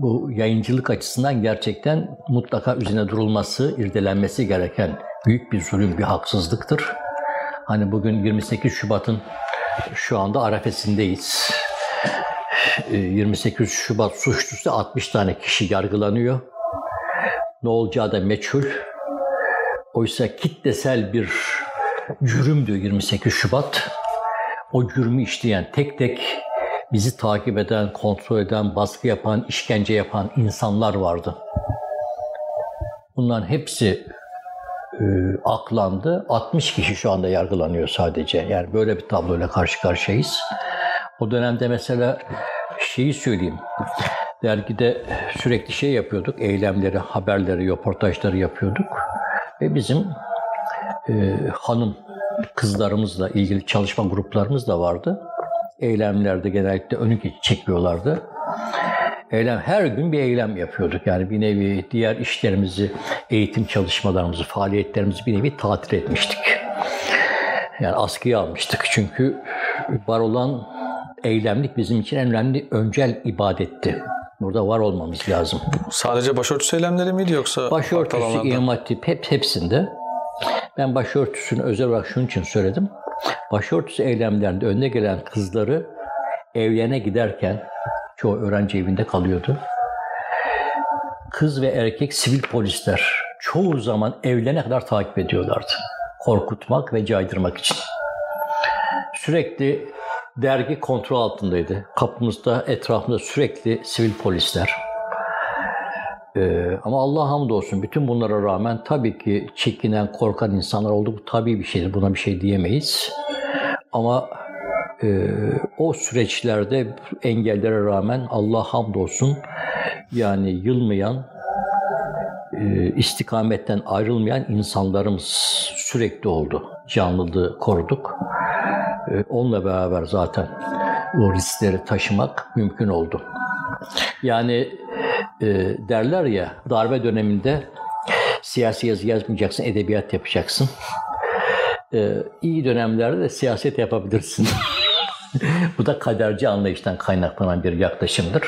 Bu yayıncılık açısından gerçekten mutlaka üzerine durulması, irdelenmesi gereken büyük bir zulüm, bir haksızlıktır. Hani bugün 28 Şubat'ın şu anda arefesindeyiz. 28 Şubat suçlusu 60 tane kişi yargılanıyor. Ne olacağı da meçhul. Oysa kitlesel bir cürümdü 28 Şubat. O cürmü işleyen tek tek bizi takip eden, kontrol eden, baskı yapan, işkence yapan insanlar vardı. Bunların hepsi e, aklandı. 60 kişi şu anda yargılanıyor sadece. Yani böyle bir tabloyla karşı karşıyayız. O dönemde mesela şeyi söyleyeyim. Dergide sürekli şey yapıyorduk. Eylemleri, haberleri, röportajları yapıyorduk. Ve bizim e, hanım kızlarımızla ilgili çalışma gruplarımız da vardı. Eylemlerde genellikle önü çekiyorlardı. Eylem her gün bir eylem yapıyorduk. Yani bir nevi diğer işlerimizi, eğitim çalışmalarımızı, faaliyetlerimizi bir nevi tatil etmiştik. Yani askıya almıştık. Çünkü var olan eylemlik bizim için en önemli öncel ibadetti. Burada var olmamız lazım. Sadece başörtüsü eylemleri miydi yoksa? Başörtüsü, imam hatip hep, hepsinde. Ben başörtüsünü özel olarak şunun için söyledim. Başörtüsü eylemlerinde önüne gelen kızları evlerine giderken çoğu öğrenci evinde kalıyordu. Kız ve erkek sivil polisler çoğu zaman evlerine kadar takip ediyorlardı. Korkutmak ve caydırmak için. Sürekli dergi kontrol altındaydı. Kapımızda, etrafında sürekli sivil polisler. Ee, ama Allah hamdolsun bütün bunlara rağmen tabii ki çekinen, korkan insanlar oldu. Bu tabii bir şeydir. Buna bir şey diyemeyiz. Ama e, o süreçlerde engellere rağmen Allah hamdolsun yani yılmayan, e, istikametten ayrılmayan insanlarımız sürekli oldu. Canlılığı koruduk. E, onunla beraber zaten o riskleri taşımak mümkün oldu. Yani e, derler ya darbe döneminde siyasi yazı yazmayacaksın, edebiyat yapacaksın. E, iyi dönemlerde de siyaset yapabilirsin. Bu da kaderci anlayıştan kaynaklanan bir yaklaşımdır.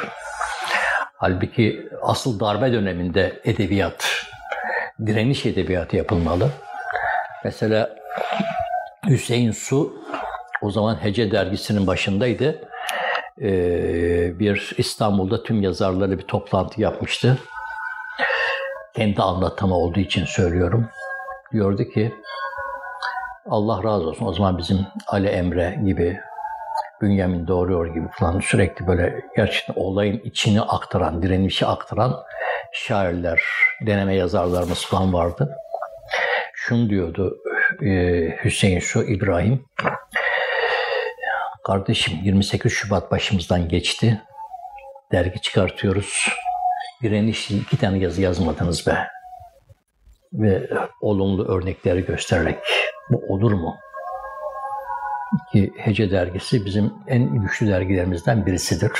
Halbuki asıl darbe döneminde edebiyat, direniş edebiyatı yapılmalı. Mesela Hüseyin Su o zaman Hece dergisinin başındaydı. Ee, bir İstanbul'da tüm yazarları bir toplantı yapmıştı. Kendi anlatımı olduğu için söylüyorum. Diyordu ki Allah razı olsun o zaman bizim Ali Emre gibi Bünyamin Doğruyor gibi falan sürekli böyle gerçekten olayın içini aktaran, direnişi aktaran şairler, deneme yazarlarımız falan vardı. Şunu diyordu e, Hüseyin Su İbrahim. Kardeşim 28 Şubat başımızdan geçti. Dergi çıkartıyoruz. Direnişli iki tane yazı yazmadınız be. Ve olumlu örnekleri göstererek bu olur mu? Ki Hece dergisi bizim en güçlü dergilerimizden birisidir.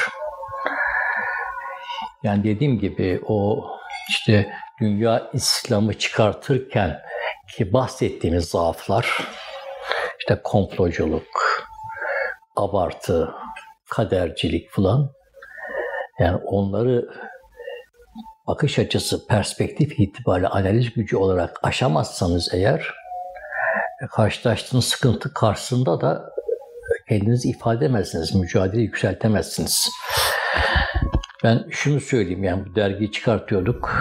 Yani dediğim gibi o işte dünya İslam'ı çıkartırken ki bahsettiğimiz zaaflar işte komploculuk, abartı, kadercilik falan yani onları bakış açısı, perspektif itibariyle analiz gücü olarak aşamazsanız eğer karşılaştığınız sıkıntı karşısında da kendinizi ifade edemezsiniz, mücadele yükseltemezsiniz. Ben şunu söyleyeyim yani bu dergiyi çıkartıyorduk.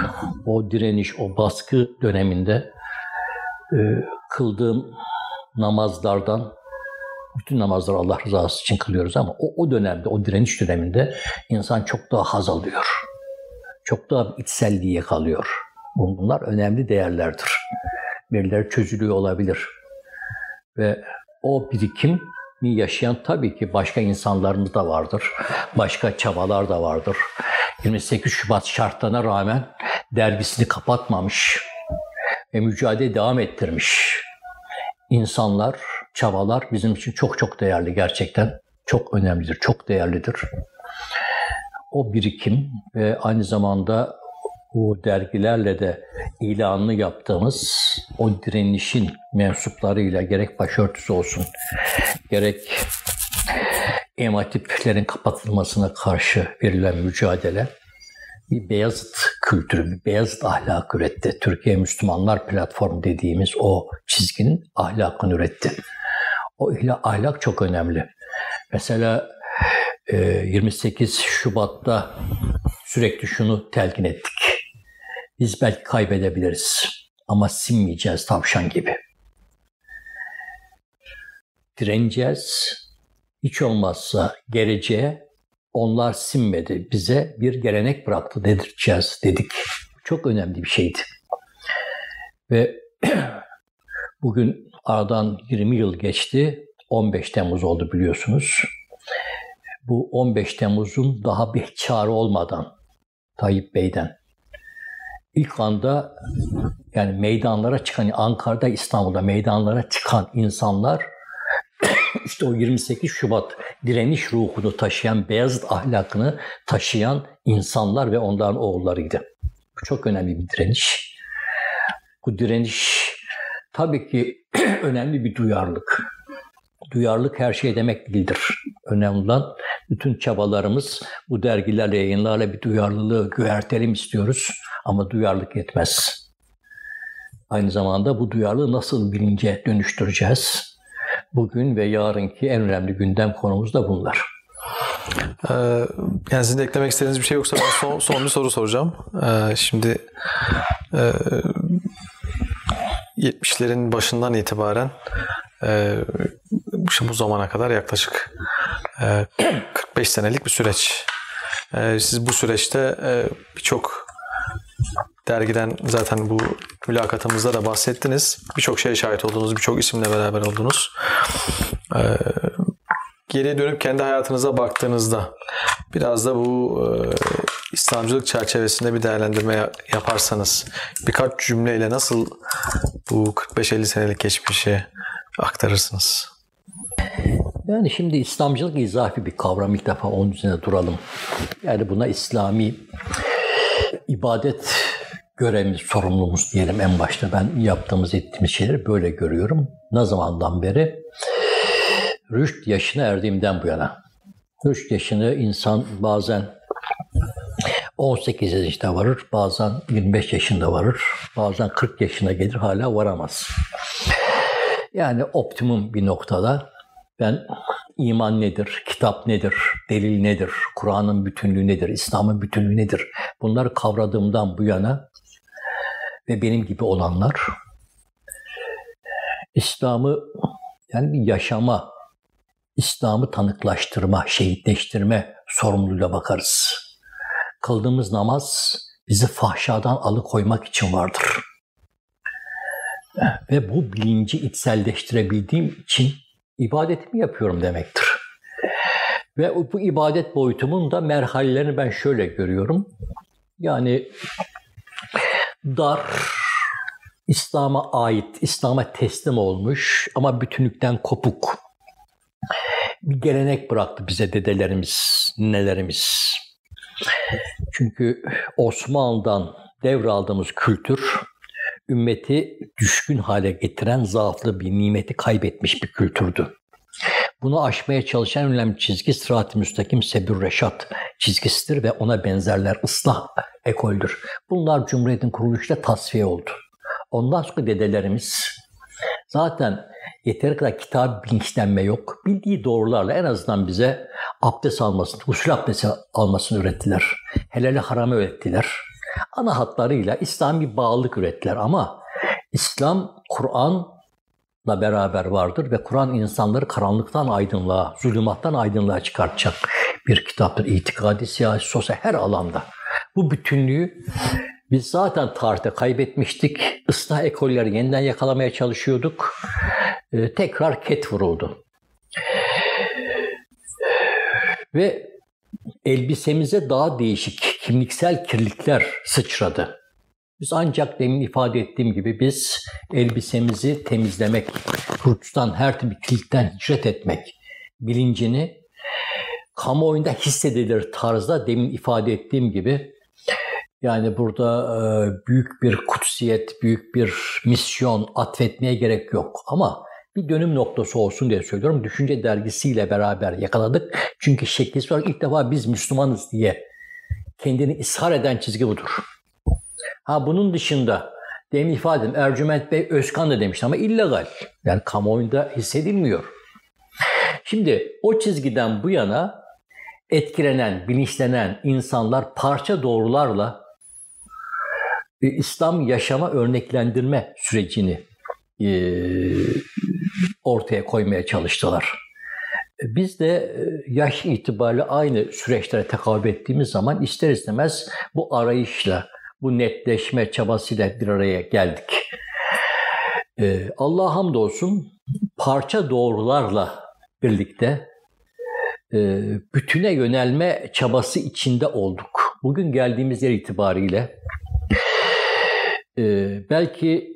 O direniş, o baskı döneminde e, kıldığım namazlardan bütün namazları Allah rızası için kılıyoruz ama o, o dönemde, o direniş döneminde insan çok daha haz alıyor. Çok daha içselliğe kalıyor. Bunlar önemli değerlerdir. Birileri çözülüyor olabilir. Ve o birikim yaşayan tabii ki başka insanlarımız da vardır. Başka çabalar da vardır. 28 Şubat şartlarına rağmen dergisini kapatmamış ve mücadele devam ettirmiş insanlar, çabalar bizim için çok çok değerli gerçekten. Çok önemlidir, çok değerlidir. O birikim ve aynı zamanda bu dergilerle de ilanını yaptığımız o direnişin mensuplarıyla gerek başörtüsü olsun, gerek ematiplerin kapatılmasına karşı verilen mücadele bir Beyazıt kültürü, bir Beyazıt ahlakı üretti. Türkiye Müslümanlar Platformu dediğimiz o çizginin ahlakını üretti. O ahlak çok önemli. Mesela 28 Şubat'ta sürekli şunu telkin ettik. Biz belki kaybedebiliriz ama sinmeyeceğiz tavşan gibi. Direneceğiz. Hiç olmazsa geleceğe onlar sinmedi. Bize bir gelenek bıraktı dedirteceğiz dedik. Çok önemli bir şeydi. Ve bugün aradan 20 yıl geçti. 15 Temmuz oldu biliyorsunuz. Bu 15 Temmuz'un daha bir çağrı olmadan Tayyip Bey'den ilk anda yani meydanlara çıkan Ankara'da İstanbul'da meydanlara çıkan insanlar işte o 28 Şubat direniş ruhunu taşıyan, Beyazıt ahlakını taşıyan insanlar ve onların oğullarıydı. Bu çok önemli bir direniş. Bu direniş tabii ki önemli bir duyarlılık. Duyarlılık her şey demek değildir. Önemli olan bütün çabalarımız bu dergilerle, yayınlarla bir duyarlılığı göğertelim istiyoruz. Ama duyarlılık yetmez. Aynı zamanda bu duyarlılığı nasıl bilince dönüştüreceğiz? Bugün ve yarınki en önemli gündem konumuz da bunlar. Ee, yani sizin de eklemek istediğiniz bir şey yoksa ben son, son bir soru soracağım. Ee, şimdi e, 70'lerin başından itibaren e, bu zamana kadar yaklaşık e, 45 senelik bir süreç. E, siz bu süreçte e, birçok dergiden zaten bu mülakatımızda da bahsettiniz. Birçok şeye şahit oldunuz, birçok isimle beraber oldunuz. Ee, geriye dönüp kendi hayatınıza baktığınızda biraz da bu e, İslamcılık çerçevesinde bir değerlendirme yaparsanız birkaç cümleyle nasıl bu 45-50 senelik geçmişi aktarırsınız? Yani şimdi İslamcılık izafi bir kavram ilk defa onun üzerine duralım. Yani buna İslami ibadet görevimiz, sorumluluğumuz diyelim en başta. Ben yaptığımız, ettiğimiz şeyleri böyle görüyorum. Ne zamandan beri? Rüşt yaşına erdiğimden bu yana. Rüşt yaşını insan bazen 18 yaşında varır, bazen 25 yaşında varır, bazen 40 yaşına gelir hala varamaz. Yani optimum bir noktada ben iman nedir, kitap nedir, delil nedir, Kur'an'ın bütünlüğü nedir, İslam'ın bütünlüğü nedir bunları kavradığımdan bu yana ve benim gibi olanlar İslam'ı yani bir yaşama, İslam'ı tanıklaştırma, şehitleştirme sorumluluğuyla bakarız. Kıldığımız namaz bizi fahşadan alıkoymak için vardır. Ve bu bilinci içselleştirebildiğim için ibadetimi yapıyorum demektir. Ve bu ibadet boyutumun da merhalelerini ben şöyle görüyorum. Yani dar, İslam'a ait, İslam'a teslim olmuş ama bütünlükten kopuk bir gelenek bıraktı bize dedelerimiz, nelerimiz. Çünkü Osmanlı'dan devraldığımız kültür ümmeti düşkün hale getiren zaaflı bir nimeti kaybetmiş bir kültürdü. Bunu aşmaya çalışan önemli çizgi Sırat-ı Müstakim Sebür Reşat çizgisidir ve ona benzerler ıslah ekoldür. Bunlar Cumhuriyet'in kuruluşuyla tasfiye oldu. Ondan sonra dedelerimiz zaten yeteri kadar kitap bilinçlenme yok. Bildiği doğrularla en azından bize abdest almasını, usul abdesti almasını öğrettiler. Helali haramı öğrettiler. Ana hatlarıyla İslam bir bağlılık ürettiler ama İslam, Kur'an'la beraber vardır ve Kur'an insanları karanlıktan aydınlığa, zulümattan aydınlığa çıkartacak bir kitaptır. İtikadi, siyasi, sosyal her alanda. Bu bütünlüğü biz zaten tarihte kaybetmiştik. Islah ekolleri yeniden yakalamaya çalışıyorduk. Ee, tekrar ket vuruldu. Ve elbisemize daha değişik kimliksel kirlilikler sıçradı. Biz ancak demin ifade ettiğim gibi biz elbisemizi temizlemek, hurçtan her türlü kirlilikten hicret etmek bilincini kamuoyunda hissedilir tarzda demin ifade ettiğim gibi yani burada e, büyük bir kutsiyet, büyük bir misyon atfetmeye gerek yok. Ama bir dönüm noktası olsun diye söylüyorum. Düşünce dergisiyle beraber yakaladık. Çünkü şekli olarak ilk defa biz Müslümanız diye kendini ishar eden çizgi budur. Ha bunun dışında demin ifade ettim Ercüment Bey Özkan da demişti ama illegal. Yani kamuoyunda hissedilmiyor. Şimdi o çizgiden bu yana etkilenen, bilinçlenen insanlar parça doğrularla İslam yaşama örneklendirme sürecini e, ortaya koymaya çalıştılar. Biz de e, yaş itibariyle aynı süreçlere tekabül ettiğimiz zaman ister istemez bu arayışla, bu netleşme çabasıyla bir araya geldik. E, Allah'a hamdolsun parça doğrularla birlikte bütüne yönelme çabası içinde olduk. Bugün geldiğimiz yer itibariyle belki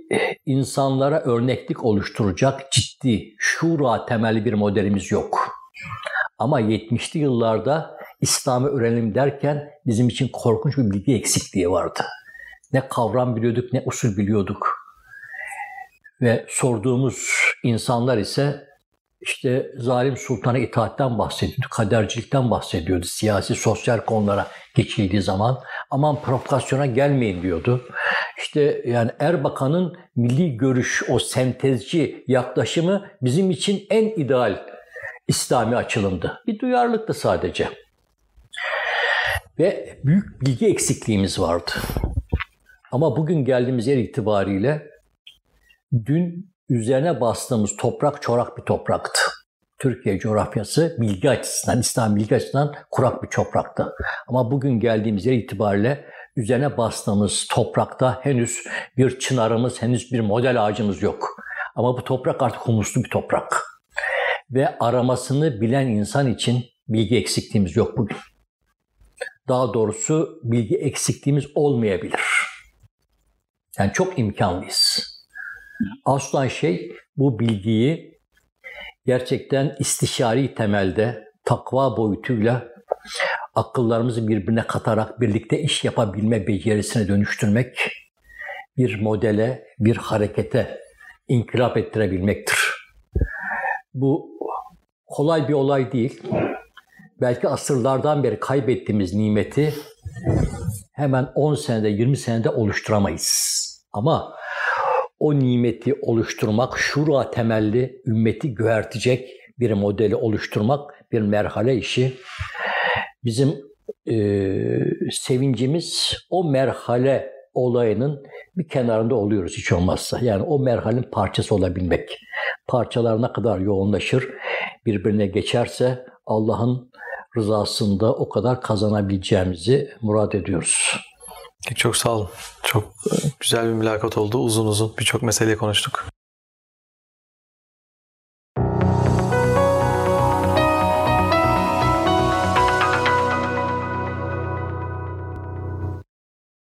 insanlara örneklik oluşturacak ciddi, şura temelli bir modelimiz yok. Ama 70'li yıllarda İslam'ı öğrenelim derken bizim için korkunç bir bilgi eksikliği vardı. Ne kavram biliyorduk ne usul biliyorduk. Ve sorduğumuz insanlar ise işte zalim sultana itaatten bahsediyordu, kadercilikten bahsediyordu. Siyasi, sosyal konulara geçildiği zaman aman provokasyona gelmeyin diyordu. İşte yani Erbakan'ın milli görüş, o sentezci yaklaşımı bizim için en ideal İslami açılımdı. Bir duyarlılıktı sadece. Ve büyük bilgi eksikliğimiz vardı. Ama bugün geldiğimiz yer itibariyle dün üzerine bastığımız toprak çorak bir topraktı. Türkiye coğrafyası bilgi açısından, İslam bilgi açısından kurak bir topraktı. Ama bugün geldiğimiz yer itibariyle üzerine bastığımız toprakta henüz bir çınarımız, henüz bir model ağacımız yok. Ama bu toprak artık humuslu bir toprak. Ve aramasını bilen insan için bilgi eksikliğimiz yok bugün. Daha doğrusu bilgi eksikliğimiz olmayabilir. Yani çok imkanlıyız. Aslan şey bu bilgiyi gerçekten istişari temelde takva boyutuyla akıllarımızı birbirine katarak birlikte iş yapabilme becerisine dönüştürmek, bir modele, bir harekete inkılap ettirebilmektir. Bu kolay bir olay değil. Belki asırlardan beri kaybettiğimiz nimeti hemen 10 senede 20 senede oluşturamayız. Ama o nimeti oluşturmak, şura temelli ümmeti göğertecek bir modeli oluşturmak bir merhale işi. Bizim e, sevincimiz o merhale olayının bir kenarında oluyoruz hiç olmazsa. Yani o merhalenin parçası olabilmek. Parçalar ne kadar yoğunlaşır, birbirine geçerse Allah'ın rızasında o kadar kazanabileceğimizi murad ediyoruz. Çok sağ olun. Çok güzel bir mülakat oldu. Uzun uzun birçok meseleyi konuştuk.